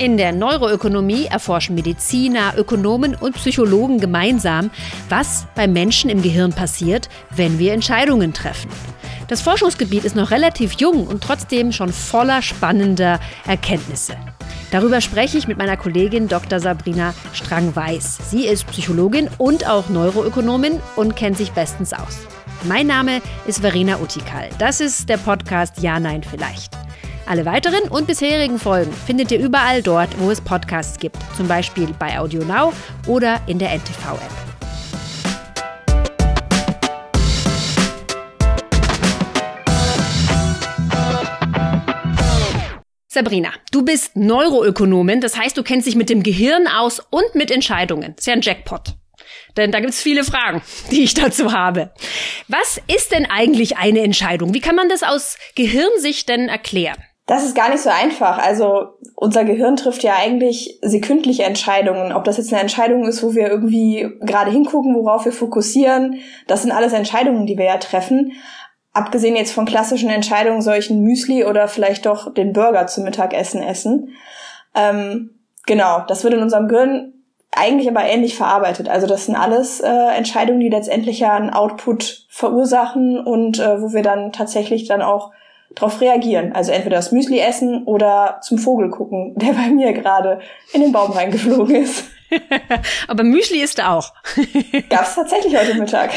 In der Neuroökonomie erforschen Mediziner, Ökonomen und Psychologen gemeinsam, was beim Menschen im Gehirn passiert, wenn wir Entscheidungen treffen. Das Forschungsgebiet ist noch relativ jung und trotzdem schon voller spannender Erkenntnisse. Darüber spreche ich mit meiner Kollegin Dr. Sabrina Strang-Weiß. Sie ist Psychologin und auch Neuroökonomin und kennt sich bestens aus. Mein Name ist Verena Utikal. Das ist der Podcast Ja, Nein, Vielleicht. Alle weiteren und bisherigen Folgen findet ihr überall dort, wo es Podcasts gibt, zum Beispiel bei AudioNow oder in der NTV-App. Sabrina, du bist Neuroökonomin, das heißt, du kennst dich mit dem Gehirn aus und mit Entscheidungen. Das ist ja ein Jackpot. Denn da gibt es viele Fragen, die ich dazu habe. Was ist denn eigentlich eine Entscheidung? Wie kann man das aus Gehirnsicht denn erklären? Das ist gar nicht so einfach. Also unser Gehirn trifft ja eigentlich sekündliche Entscheidungen. Ob das jetzt eine Entscheidung ist, wo wir irgendwie gerade hingucken, worauf wir fokussieren, das sind alles Entscheidungen, die wir ja treffen. Abgesehen jetzt von klassischen Entscheidungen, solchen Müsli oder vielleicht doch den Burger zum Mittagessen essen. Ähm, genau, das wird in unserem Gehirn eigentlich aber ähnlich verarbeitet. Also das sind alles äh, Entscheidungen, die letztendlich ja einen Output verursachen und äh, wo wir dann tatsächlich dann auch darauf reagieren. Also entweder das Müsli essen oder zum Vogel gucken, der bei mir gerade in den Baum reingeflogen ist. Aber Müsli ist auch. Gab es tatsächlich heute Mittag.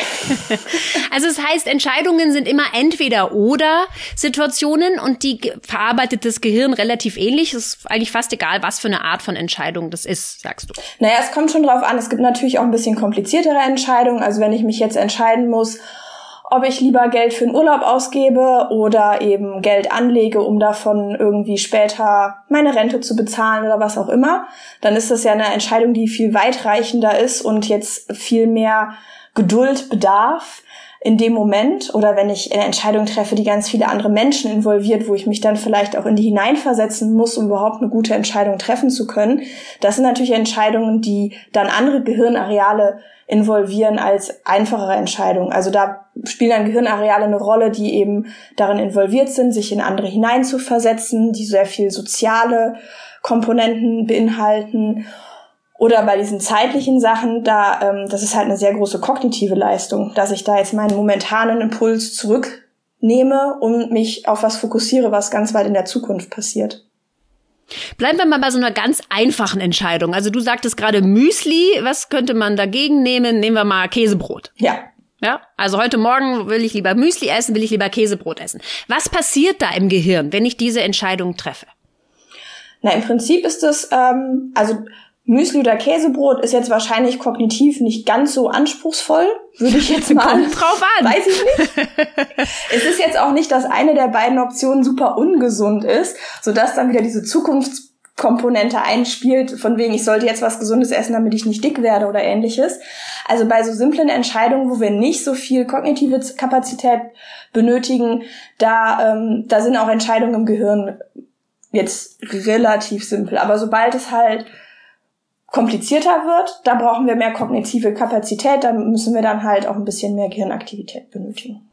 Also es heißt, Entscheidungen sind immer entweder oder Situationen und die verarbeitet das Gehirn relativ ähnlich. Es ist eigentlich fast egal, was für eine Art von Entscheidung das ist, sagst du. Naja, es kommt schon drauf an. Es gibt natürlich auch ein bisschen kompliziertere Entscheidungen. Also wenn ich mich jetzt entscheiden muss, ob ich lieber Geld für den Urlaub ausgebe oder eben Geld anlege, um davon irgendwie später meine Rente zu bezahlen oder was auch immer, dann ist das ja eine Entscheidung, die viel weitreichender ist und jetzt viel mehr Geduld bedarf in dem Moment oder wenn ich eine Entscheidung treffe, die ganz viele andere Menschen involviert, wo ich mich dann vielleicht auch in die hineinversetzen muss, um überhaupt eine gute Entscheidung treffen zu können. Das sind natürlich Entscheidungen, die dann andere Gehirnareale involvieren als einfachere Entscheidungen. Also da spielen dann Gehirnareale eine Rolle, die eben darin involviert sind, sich in andere hineinzuversetzen, die sehr viel soziale Komponenten beinhalten. Oder bei diesen zeitlichen Sachen, da ähm, das ist halt eine sehr große kognitive Leistung, dass ich da jetzt meinen momentanen Impuls zurücknehme und mich auf was fokussiere, was ganz weit in der Zukunft passiert. Bleiben wir mal bei so einer ganz einfachen Entscheidung. Also du sagtest gerade Müsli, was könnte man dagegen nehmen? Nehmen wir mal Käsebrot. Ja. Ja, also heute Morgen will ich lieber Müsli essen, will ich lieber Käsebrot essen. Was passiert da im Gehirn, wenn ich diese Entscheidung treffe? Na, im Prinzip ist es, ähm, also Müsli oder Käsebrot ist jetzt wahrscheinlich kognitiv nicht ganz so anspruchsvoll, würde ich jetzt mal. Kommt drauf an. Weiß ich nicht. es ist jetzt auch nicht, dass eine der beiden Optionen super ungesund ist, sodass dann wieder diese Zukunftskomponente einspielt, von wegen, ich sollte jetzt was Gesundes essen, damit ich nicht dick werde oder ähnliches. Also bei so simplen Entscheidungen, wo wir nicht so viel kognitive Kapazität benötigen, da, ähm, da sind auch Entscheidungen im Gehirn jetzt relativ simpel. Aber sobald es halt komplizierter wird, da brauchen wir mehr kognitive Kapazität, da müssen wir dann halt auch ein bisschen mehr Gehirnaktivität benötigen.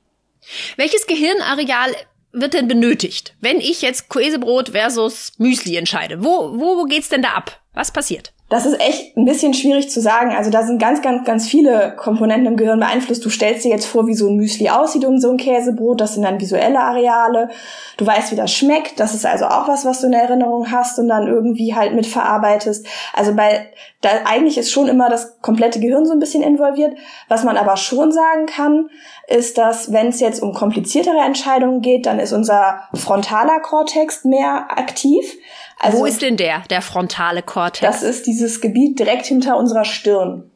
Welches Gehirnareal wird denn benötigt, wenn ich jetzt Käsebrot versus Müsli entscheide? Wo, wo geht's denn da ab? Was passiert? Das ist echt ein bisschen schwierig zu sagen. Also da sind ganz, ganz, ganz viele Komponenten im Gehirn beeinflusst. Du stellst dir jetzt vor, wie so ein Müsli aussieht und so ein Käsebrot. Das sind dann visuelle Areale. Du weißt, wie das schmeckt. Das ist also auch was, was du in Erinnerung hast und dann irgendwie halt mitverarbeitest. Also bei, da eigentlich ist schon immer das komplette Gehirn so ein bisschen involviert. Was man aber schon sagen kann, ist, dass wenn es jetzt um kompliziertere Entscheidungen geht, dann ist unser frontaler Kortex mehr aktiv. Also, Wo ist denn der, der frontale Kortex? Das ist dieses Gebiet direkt hinter unserer Stirn.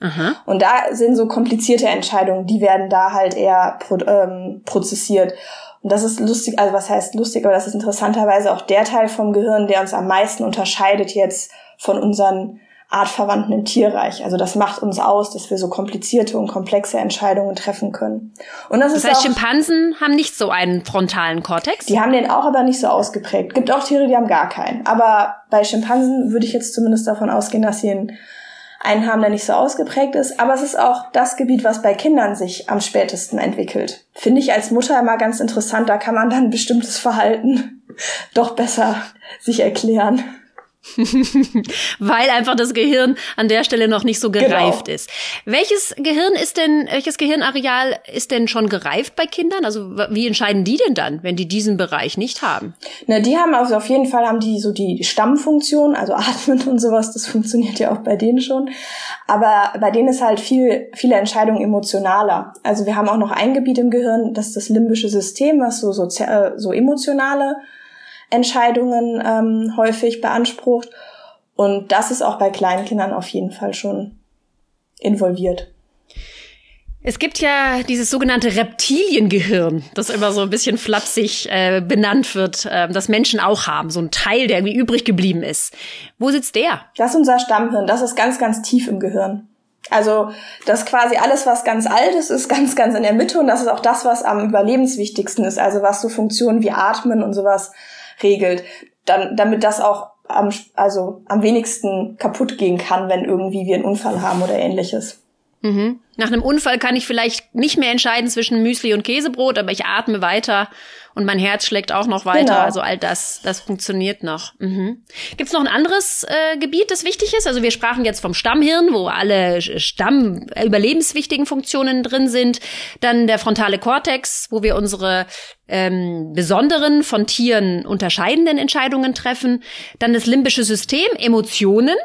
Aha. Und da sind so komplizierte Entscheidungen, die werden da halt eher pro, ähm, prozessiert. Und das ist lustig, also was heißt lustig, aber das ist interessanterweise auch der Teil vom Gehirn, der uns am meisten unterscheidet jetzt von unseren Artverwandten im Tierreich. Also das macht uns aus, dass wir so komplizierte und komplexe Entscheidungen treffen können. Und das, das heißt, auch, Schimpansen haben nicht so einen frontalen Kortex? Die haben den auch, aber nicht so ausgeprägt. Gibt auch Tiere, die haben gar keinen. Aber bei Schimpansen würde ich jetzt zumindest davon ausgehen, dass sie einen, einen haben, der nicht so ausgeprägt ist. Aber es ist auch das Gebiet, was bei Kindern sich am spätesten entwickelt. Finde ich als Mutter immer ganz interessant. Da kann man dann bestimmtes Verhalten doch besser sich erklären. Weil einfach das Gehirn an der Stelle noch nicht so genau. gereift genau. ist. Welches Gehirn ist denn, welches Gehirnareal ist denn schon gereift bei Kindern? Also wie entscheiden die denn dann, wenn die diesen Bereich nicht haben? Na, die haben also auf jeden Fall haben die so die Stammfunktion, also Atmen und sowas, das funktioniert ja auch bei denen schon. Aber bei denen ist halt viel, viele Entscheidungen emotionaler. Also wir haben auch noch ein Gebiet im Gehirn, das ist das limbische System, was so, so, so emotionale Entscheidungen ähm, häufig beansprucht. Und das ist auch bei kleinen Kindern auf jeden Fall schon involviert. Es gibt ja dieses sogenannte Reptiliengehirn, das immer so ein bisschen flapsig äh, benannt wird, äh, das Menschen auch haben, so ein Teil, der irgendwie übrig geblieben ist. Wo sitzt der? Das ist unser Stammhirn, das ist ganz, ganz tief im Gehirn. Also das quasi alles, was ganz alt ist, ist ganz, ganz in der Mitte und das ist auch das, was am überlebenswichtigsten ist, also was so Funktionen wie Atmen und sowas regelt, dann, damit das auch am, also am wenigsten kaputt gehen kann, wenn irgendwie wir einen Unfall haben oder ähnliches. Mhm. Nach einem Unfall kann ich vielleicht nicht mehr entscheiden zwischen Müsli und Käsebrot, aber ich atme weiter und mein Herz schlägt auch noch weiter. Genau. Also all das, das funktioniert noch. Mhm. Gibt es noch ein anderes äh, Gebiet, das wichtig ist? Also wir sprachen jetzt vom Stammhirn, wo alle Stamm äh, überlebenswichtigen Funktionen drin sind. Dann der frontale Kortex, wo wir unsere ähm, besonderen von Tieren unterscheidenden Entscheidungen treffen. Dann das limbische System, Emotionen.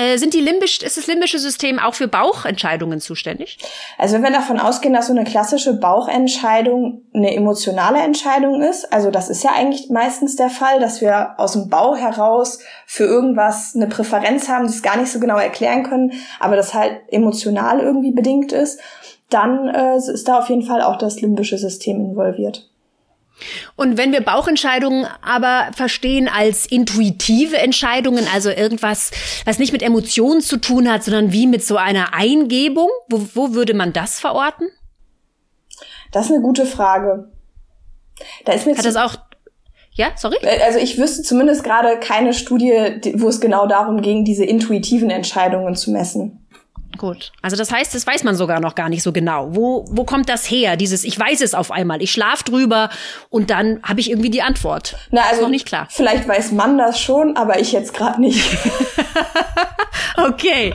Äh, sind die limbisch, ist das limbische System auch für Bauchentscheidungen zuständig? Also wenn wir davon ausgehen, dass so eine klassische Bauchentscheidung eine emotionale Entscheidung ist, also das ist ja eigentlich meistens der Fall, dass wir aus dem Bauch heraus für irgendwas eine Präferenz haben, das gar nicht so genau erklären können, aber das halt emotional irgendwie bedingt ist, dann äh, ist da auf jeden Fall auch das limbische System involviert. Und wenn wir Bauchentscheidungen aber verstehen als intuitive Entscheidungen, also irgendwas, was nicht mit Emotionen zu tun hat, sondern wie mit so einer Eingebung, wo, wo würde man das verorten? Das ist eine gute Frage. Da ist mir hat das auch ja, sorry? Äh, also ich wüsste zumindest gerade keine Studie, wo es genau darum ging, diese intuitiven Entscheidungen zu messen. Gut. Also das heißt, das weiß man sogar noch gar nicht so genau. Wo, wo kommt das her? Dieses, ich weiß es auf einmal, ich schlaf drüber und dann habe ich irgendwie die Antwort. Na, also ist noch nicht klar. Vielleicht weiß man das schon, aber ich jetzt gerade nicht. okay.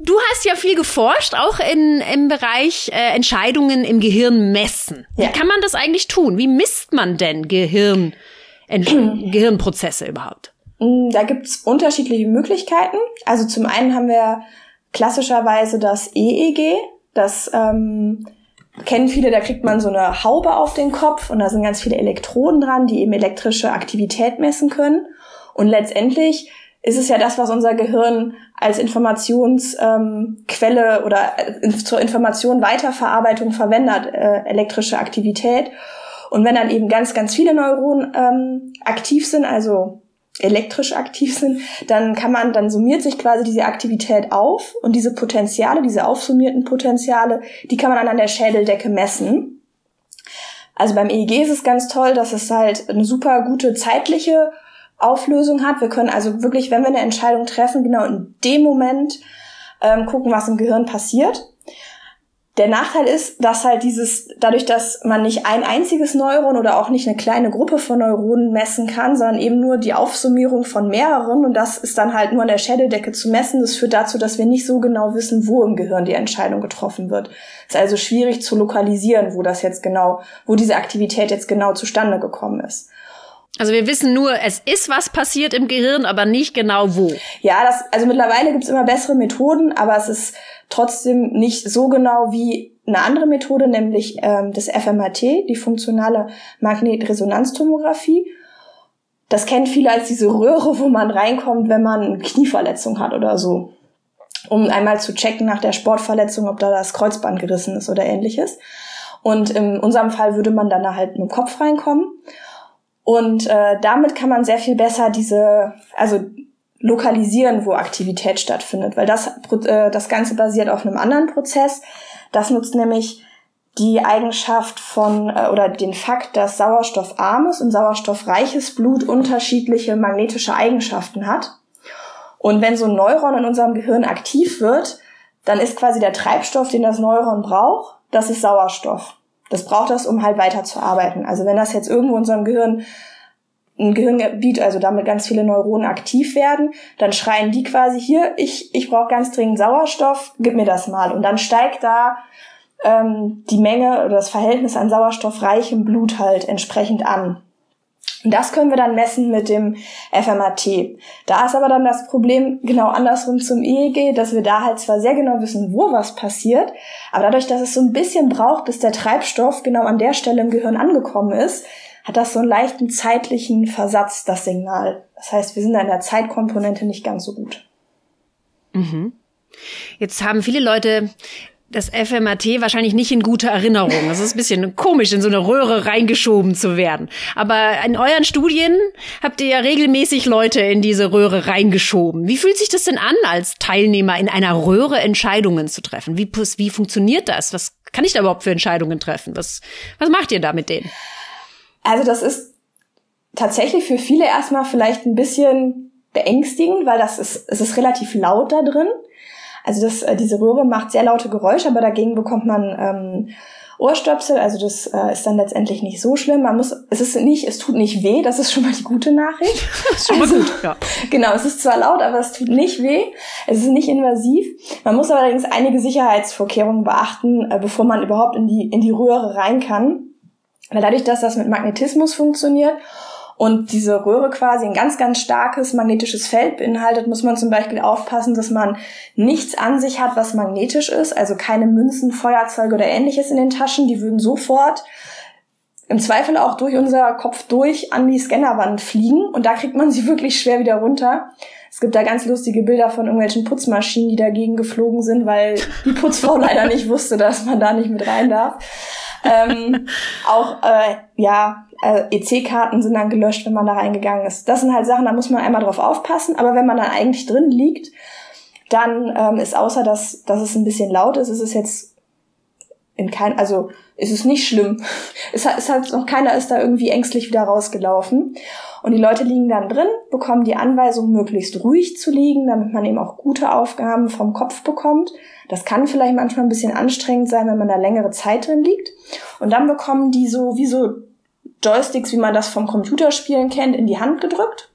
Du hast ja viel geforscht, auch in, im Bereich äh, Entscheidungen im Gehirn messen. Ja. Wie kann man das eigentlich tun? Wie misst man denn Gehirn, Gehirnprozesse überhaupt? Mm, da gibt's unterschiedliche Möglichkeiten. Also zum einen haben wir klassischerweise das EEG. Das ähm, kennen viele, da kriegt man so eine Haube auf den Kopf und da sind ganz viele Elektroden dran, die eben elektrische Aktivität messen können. Und letztendlich ist es ja das, was unser Gehirn als Informationsquelle ähm, oder äh, zur Information Weiterverarbeitung verwendet, äh, elektrische Aktivität. Und wenn dann eben ganz, ganz viele Neuronen ähm, aktiv sind, also elektrisch aktiv sind, dann kann man, dann summiert sich quasi diese Aktivität auf und diese Potenziale, diese aufsummierten Potenziale, die kann man dann an der Schädeldecke messen. Also beim EEG ist es ganz toll, dass es halt eine super gute zeitliche Auflösung hat. Wir können also wirklich, wenn wir eine Entscheidung treffen, genau in dem Moment ähm, gucken, was im Gehirn passiert. Der Nachteil ist, dass halt dieses, dadurch, dass man nicht ein einziges Neuron oder auch nicht eine kleine Gruppe von Neuronen messen kann, sondern eben nur die Aufsummierung von mehreren und das ist dann halt nur an der Schädeldecke zu messen. Das führt dazu, dass wir nicht so genau wissen, wo im Gehirn die Entscheidung getroffen wird. Es ist also schwierig zu lokalisieren, wo das jetzt genau, wo diese Aktivität jetzt genau zustande gekommen ist. Also wir wissen nur, es ist was passiert im Gehirn, aber nicht genau wo. Ja, das, also mittlerweile gibt's immer bessere Methoden, aber es ist trotzdem nicht so genau wie eine andere Methode, nämlich ähm, das FMRT, die funktionale Magnetresonanztomographie. Das kennen viele als diese Röhre, wo man reinkommt, wenn man eine Knieverletzung hat oder so. Um einmal zu checken nach der Sportverletzung, ob da das Kreuzband gerissen ist oder ähnliches. Und in unserem Fall würde man dann da halt mit dem Kopf reinkommen. Und äh, damit kann man sehr viel besser diese, also lokalisieren, wo Aktivität stattfindet, weil das, äh, das Ganze basiert auf einem anderen Prozess. Das nutzt nämlich die Eigenschaft von äh, oder den Fakt, dass sauerstoffarmes und sauerstoffreiches Blut unterschiedliche magnetische Eigenschaften hat. Und wenn so ein Neuron in unserem Gehirn aktiv wird, dann ist quasi der Treibstoff, den das Neuron braucht, das ist Sauerstoff. Das braucht das, um halt weiterzuarbeiten. Also wenn das jetzt irgendwo in unserem Gehirn ein Gehirngebiet, also damit ganz viele Neuronen aktiv werden, dann schreien die quasi hier, ich, ich brauche ganz dringend Sauerstoff, gib mir das mal. Und dann steigt da ähm, die Menge oder das Verhältnis an sauerstoffreichem Blut halt entsprechend an. Und das können wir dann messen mit dem FMAT. Da ist aber dann das Problem genau andersrum zum EEG, dass wir da halt zwar sehr genau wissen, wo was passiert, aber dadurch, dass es so ein bisschen braucht, bis der Treibstoff genau an der Stelle im Gehirn angekommen ist, hat das so einen leichten zeitlichen Versatz, das Signal. Das heißt, wir sind an der Zeitkomponente nicht ganz so gut. Mhm. Jetzt haben viele Leute das FMAT wahrscheinlich nicht in guter Erinnerung. Das ist ein bisschen komisch, in so eine Röhre reingeschoben zu werden. Aber in euren Studien habt ihr ja regelmäßig Leute in diese Röhre reingeschoben. Wie fühlt sich das denn an, als Teilnehmer in einer Röhre Entscheidungen zu treffen? Wie, wie funktioniert das? Was kann ich da überhaupt für Entscheidungen treffen? Was, was macht ihr da mit denen? Also das ist tatsächlich für viele erstmal vielleicht ein bisschen beängstigend, weil das ist, es ist relativ laut da drin. Also das, äh, diese Röhre macht sehr laute Geräusche, aber dagegen bekommt man ähm, Ohrstöpsel. Also das äh, ist dann letztendlich nicht so schlimm. Man muss, es ist nicht, es tut nicht weh. Das ist schon mal die gute Nachricht. ist schon mal also, gut. Ja. Genau, es ist zwar laut, aber es tut nicht weh. Es ist nicht invasiv. Man muss allerdings einige Sicherheitsvorkehrungen beachten, äh, bevor man überhaupt in die in die Röhre rein kann. Weil dadurch, dass das mit Magnetismus funktioniert und diese Röhre quasi ein ganz, ganz starkes magnetisches Feld beinhaltet, muss man zum Beispiel aufpassen, dass man nichts an sich hat, was magnetisch ist, also keine Münzen, Feuerzeuge oder ähnliches in den Taschen, die würden sofort im Zweifel auch durch unser Kopf durch an die Scannerwand fliegen und da kriegt man sie wirklich schwer wieder runter. Es gibt da ganz lustige Bilder von irgendwelchen Putzmaschinen, die dagegen geflogen sind, weil die Putzfrau leider nicht wusste, dass man da nicht mit rein darf. Ähm, auch äh, ja, äh, EC-Karten sind dann gelöscht, wenn man da reingegangen ist. Das sind halt Sachen, da muss man einmal drauf aufpassen. Aber wenn man dann eigentlich drin liegt, dann ähm, ist außer dass, dass es ein bisschen laut ist, ist es jetzt in kein, also ist es nicht schlimm. Es hat, es hat noch keiner ist da irgendwie ängstlich wieder rausgelaufen. Und die Leute liegen dann drin, bekommen die Anweisung, möglichst ruhig zu liegen, damit man eben auch gute Aufgaben vom Kopf bekommt. Das kann vielleicht manchmal ein bisschen anstrengend sein, wenn man da längere Zeit drin liegt. Und dann bekommen die so wie so Joysticks, wie man das vom Computerspielen kennt, in die Hand gedrückt.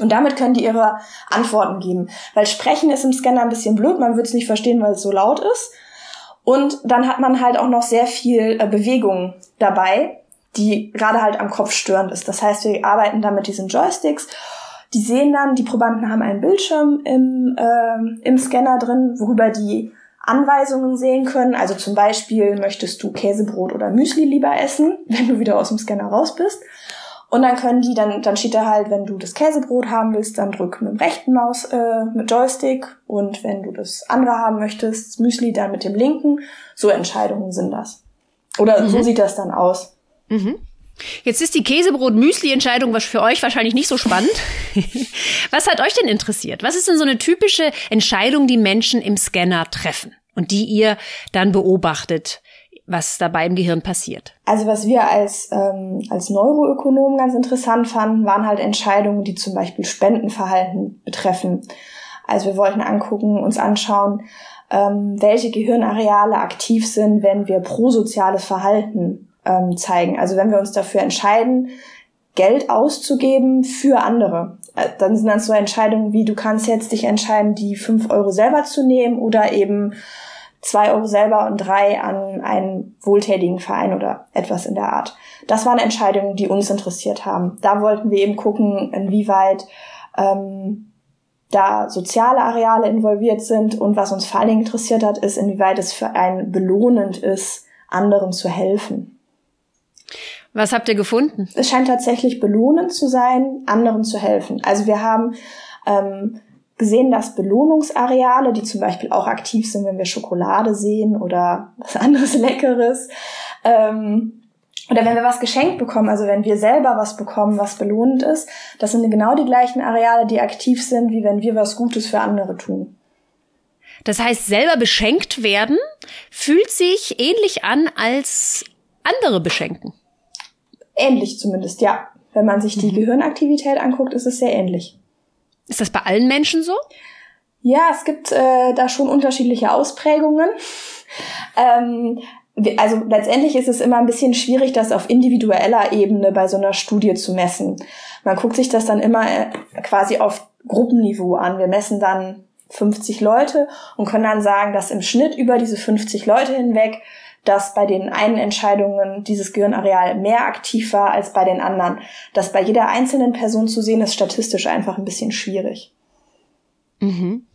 Und damit können die ihre Antworten geben. Weil Sprechen ist im Scanner ein bisschen blöd, man wird es nicht verstehen, weil es so laut ist. Und dann hat man halt auch noch sehr viel äh, Bewegung dabei, die gerade halt am Kopf störend ist. Das heißt, wir arbeiten da mit diesen Joysticks. Die sehen dann, die Probanden haben einen Bildschirm im, äh, im Scanner drin, worüber die Anweisungen sehen können. Also zum Beispiel möchtest du Käsebrot oder Müsli lieber essen, wenn du wieder aus dem Scanner raus bist. Und dann können die, dann, dann steht da halt, wenn du das Käsebrot haben willst, dann drück mit dem rechten Maus, äh, mit Joystick. Und wenn du das andere haben möchtest, das Müsli, dann mit dem linken. So Entscheidungen sind das. Oder mhm. so sieht das dann aus. Mhm. Jetzt ist die Käsebrot-Müsli-Entscheidung für euch wahrscheinlich nicht so spannend. Was hat euch denn interessiert? Was ist denn so eine typische Entscheidung, die Menschen im Scanner treffen und die ihr dann beobachtet, was dabei im Gehirn passiert? Also was wir als, ähm, als Neuroökonomen ganz interessant fanden, waren halt Entscheidungen, die zum Beispiel Spendenverhalten betreffen. Also wir wollten angucken, uns anschauen, ähm, welche Gehirnareale aktiv sind, wenn wir prosoziales Verhalten ähm, zeigen. Also wenn wir uns dafür entscheiden, Geld auszugeben für andere, äh, dann sind dann so Entscheidungen wie, du kannst jetzt dich entscheiden, die fünf Euro selber zu nehmen oder eben zwei Euro selber und drei an einen wohltätigen Verein oder etwas in der Art. Das waren Entscheidungen, die uns interessiert haben. Da wollten wir eben gucken, inwieweit ähm, da soziale Areale involviert sind und was uns vor allen Dingen interessiert hat, ist, inwieweit es für einen belohnend ist, anderen zu helfen. Was habt ihr gefunden? Es scheint tatsächlich belohnend zu sein, anderen zu helfen. Also wir haben ähm, gesehen, dass Belohnungsareale, die zum Beispiel auch aktiv sind, wenn wir Schokolade sehen oder was anderes Leckeres, ähm, oder wenn wir was geschenkt bekommen, also wenn wir selber was bekommen, was belohnend ist, das sind genau die gleichen Areale, die aktiv sind, wie wenn wir was Gutes für andere tun. Das heißt, selber beschenkt werden fühlt sich ähnlich an als andere beschenken. Ähnlich zumindest, ja. Wenn man sich die mhm. Gehirnaktivität anguckt, ist es sehr ähnlich. Ist das bei allen Menschen so? Ja, es gibt äh, da schon unterschiedliche Ausprägungen. ähm, also letztendlich ist es immer ein bisschen schwierig, das auf individueller Ebene bei so einer Studie zu messen. Man guckt sich das dann immer äh, quasi auf Gruppenniveau an. Wir messen dann 50 Leute und können dann sagen, dass im Schnitt über diese 50 Leute hinweg, dass bei den einen Entscheidungen dieses Gehirnareal mehr aktiv war als bei den anderen. Das bei jeder einzelnen Person zu sehen, ist statistisch einfach ein bisschen schwierig. Mhm.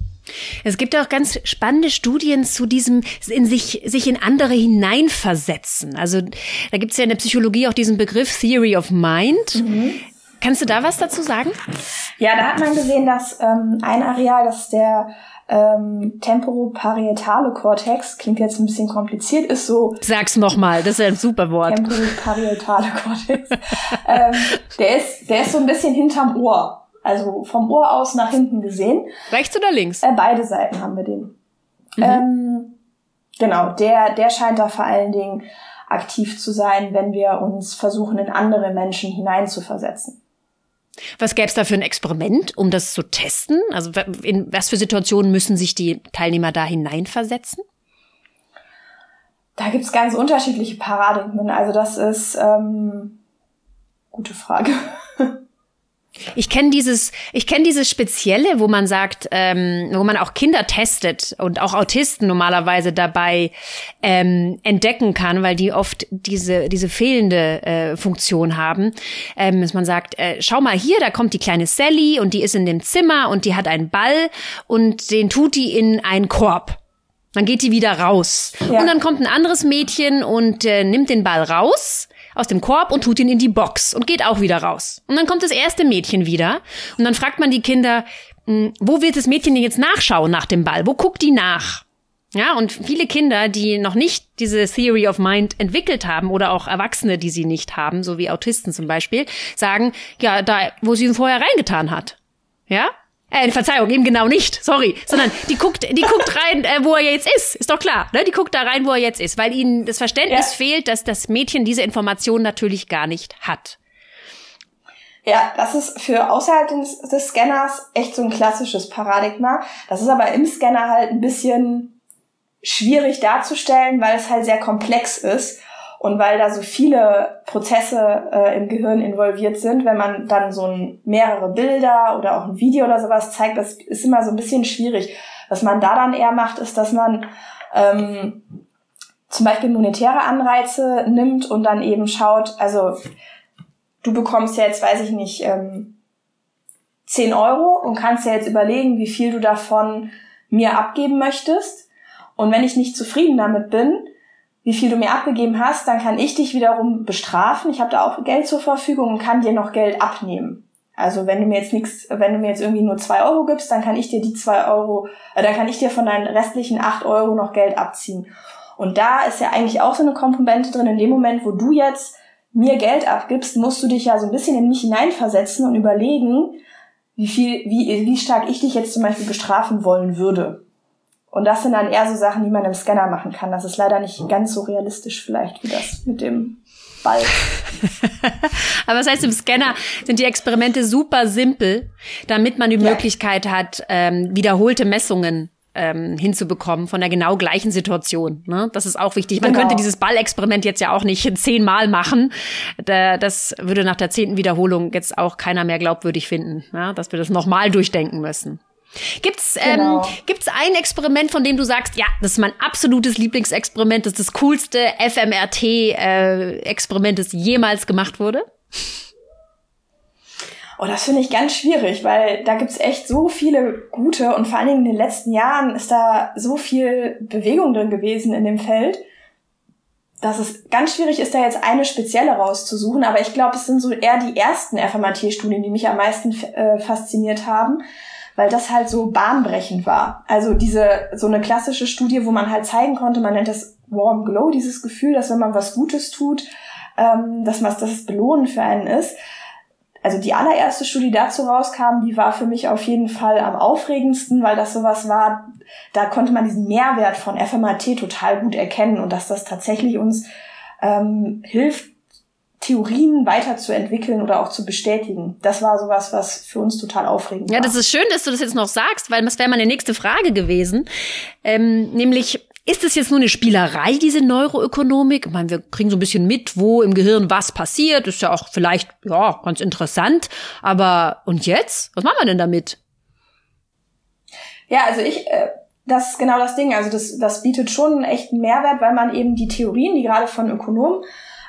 Es gibt auch ganz spannende Studien zu diesem in sich, sich in andere hineinversetzen. Also da gibt es ja in der Psychologie auch diesen Begriff Theory of Mind. Mhm. Kannst du da was dazu sagen? Ja, da hat man gesehen, dass ähm, ein Areal, das der ähm, temporoparietale Kortex, klingt jetzt ein bisschen kompliziert, ist so. Sag's nochmal, das ist ein super Wort. Temporoparietale Kortex. ähm, der ist, der ist so ein bisschen hinterm Ohr. Also vom Ohr aus nach hinten gesehen. Rechts oder links? Äh, beide Seiten haben wir den. Mhm. Ähm, genau, der, der scheint da vor allen Dingen aktiv zu sein, wenn wir uns versuchen, in andere Menschen hineinzuversetzen. Was gäbe es da für ein Experiment, um das zu testen? Also in was für Situationen müssen sich die Teilnehmer da hineinversetzen? Da gibt's ganz unterschiedliche Paradigmen. Also das ist ähm, gute Frage. Ich kenne dieses, ich kenne dieses Spezielle, wo man sagt, ähm, wo man auch Kinder testet und auch Autisten normalerweise dabei ähm, entdecken kann, weil die oft diese diese fehlende äh, Funktion haben, ähm, dass man sagt, äh, schau mal hier, da kommt die kleine Sally und die ist in dem Zimmer und die hat einen Ball und den tut die in einen Korb. Dann geht die wieder raus. Ja. Und dann kommt ein anderes Mädchen und äh, nimmt den Ball raus aus dem Korb und tut ihn in die Box und geht auch wieder raus. Und dann kommt das erste Mädchen wieder und dann fragt man die Kinder, hm, wo wird das Mädchen denn jetzt nachschauen nach dem Ball? Wo guckt die nach? Ja, und viele Kinder, die noch nicht diese Theory of Mind entwickelt haben oder auch Erwachsene, die sie nicht haben, so wie Autisten zum Beispiel, sagen, ja, da, wo sie ihn vorher reingetan hat. Ja? Äh, Verzeihung, eben genau nicht, sorry, sondern die guckt, die guckt rein, äh, wo er jetzt ist, ist doch klar, ne? Die guckt da rein, wo er jetzt ist, weil ihnen das Verständnis ja. fehlt, dass das Mädchen diese Information natürlich gar nicht hat. Ja, das ist für außerhalb des, des Scanners echt so ein klassisches Paradigma. Das ist aber im Scanner halt ein bisschen schwierig darzustellen, weil es halt sehr komplex ist und weil da so viele Prozesse äh, im Gehirn involviert sind, wenn man dann so ein, mehrere Bilder oder auch ein Video oder sowas zeigt, das ist immer so ein bisschen schwierig. Was man da dann eher macht, ist, dass man ähm, zum Beispiel monetäre Anreize nimmt und dann eben schaut, also du bekommst ja jetzt, weiß ich nicht, ähm, 10 Euro und kannst ja jetzt überlegen, wie viel du davon mir abgeben möchtest. Und wenn ich nicht zufrieden damit bin, wie viel du mir abgegeben hast, dann kann ich dich wiederum bestrafen. Ich habe da auch Geld zur Verfügung und kann dir noch Geld abnehmen. Also wenn du mir jetzt nichts, wenn du mir jetzt irgendwie nur zwei Euro gibst, dann kann ich dir die zwei Euro, äh, dann kann ich dir von deinen restlichen acht Euro noch Geld abziehen. Und da ist ja eigentlich auch so eine Komponente drin. In dem Moment, wo du jetzt mir Geld abgibst, musst du dich ja so ein bisschen in mich hineinversetzen und überlegen, wie viel, wie, wie stark ich dich jetzt zum Beispiel bestrafen wollen würde. Und das sind dann eher so Sachen, die man im Scanner machen kann. Das ist leider nicht ganz so realistisch vielleicht wie das mit dem Ball. Aber das heißt, im Scanner sind die Experimente super simpel, damit man die ja. Möglichkeit hat, ähm, wiederholte Messungen ähm, hinzubekommen von der genau gleichen Situation. Ne? Das ist auch wichtig. Man genau. könnte dieses Ballexperiment jetzt ja auch nicht zehnmal machen. Das würde nach der zehnten Wiederholung jetzt auch keiner mehr glaubwürdig finden, ja? dass wir das nochmal durchdenken müssen. Gibt's ähm, genau. gibt's ein Experiment, von dem du sagst, ja, das ist mein absolutes Lieblingsexperiment, das ist das coolste FMRT-Experiment, äh, das jemals gemacht wurde? Oh, das finde ich ganz schwierig, weil da gibt's echt so viele gute und vor allen Dingen in den letzten Jahren ist da so viel Bewegung drin gewesen in dem Feld, dass es ganz schwierig ist, da jetzt eine spezielle rauszusuchen. Aber ich glaube, es sind so eher die ersten FMRT-Studien, die mich am meisten äh, fasziniert haben weil das halt so bahnbrechend war. Also diese, so eine klassische Studie, wo man halt zeigen konnte, man nennt das Warm Glow, dieses Gefühl, dass wenn man was Gutes tut, ähm, dass, man, dass es für einen ist. Also die allererste Studie dazu rauskam, die war für mich auf jeden Fall am aufregendsten, weil das sowas war, da konnte man diesen Mehrwert von FMAT total gut erkennen und dass das tatsächlich uns ähm, hilft, Theorien weiterzuentwickeln oder auch zu bestätigen. Das war sowas, was für uns total aufregend war. Ja, das ist schön, dass du das jetzt noch sagst, weil das wäre meine nächste Frage gewesen. Ähm, nämlich, Ist es jetzt nur eine Spielerei, diese Neuroökonomik? Ich meine, wir kriegen so ein bisschen mit, wo im Gehirn was passiert. Ist ja auch vielleicht, ja, ganz interessant. Aber, und jetzt? Was machen wir denn damit? Ja, also ich, äh, das ist genau das Ding. Also das, das bietet schon einen echten Mehrwert, weil man eben die Theorien, die gerade von Ökonomen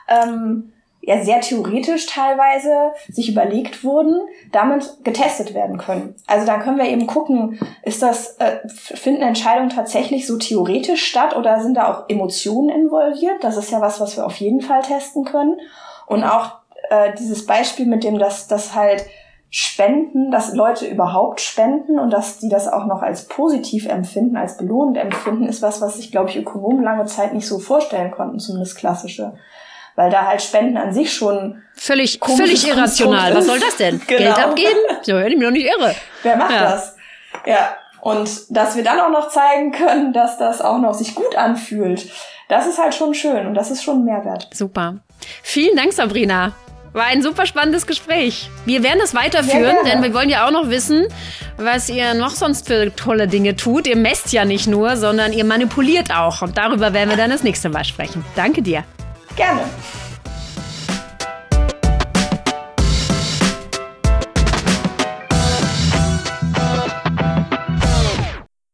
ähm, ja sehr theoretisch teilweise sich überlegt wurden, damit getestet werden können. Also dann können wir eben gucken, ist das, äh, finden Entscheidungen tatsächlich so theoretisch statt oder sind da auch Emotionen involviert? Das ist ja was, was wir auf jeden Fall testen können. Und auch äh, dieses Beispiel mit dem, dass das halt Spenden, dass Leute überhaupt spenden und dass die das auch noch als positiv empfinden, als belohnend empfinden, ist was, was sich, glaube ich, Ökonomen lange Zeit nicht so vorstellen konnten, zumindest klassische weil da halt Spenden an sich schon völlig völlig irrational. Was soll das denn? genau. Geld abgeben? So höre ich mich doch nicht irre. Wer macht ja. das? Ja. Und dass wir dann auch noch zeigen können, dass das auch noch sich gut anfühlt, das ist halt schon schön und das ist schon ein Mehrwert. Super. Vielen Dank, Sabrina. War ein super spannendes Gespräch. Wir werden das weiterführen, denn wir wollen ja auch noch wissen, was ihr noch sonst für tolle Dinge tut. Ihr messt ja nicht nur, sondern ihr manipuliert auch. Und darüber werden wir dann das nächste Mal sprechen. Danke dir. Queda!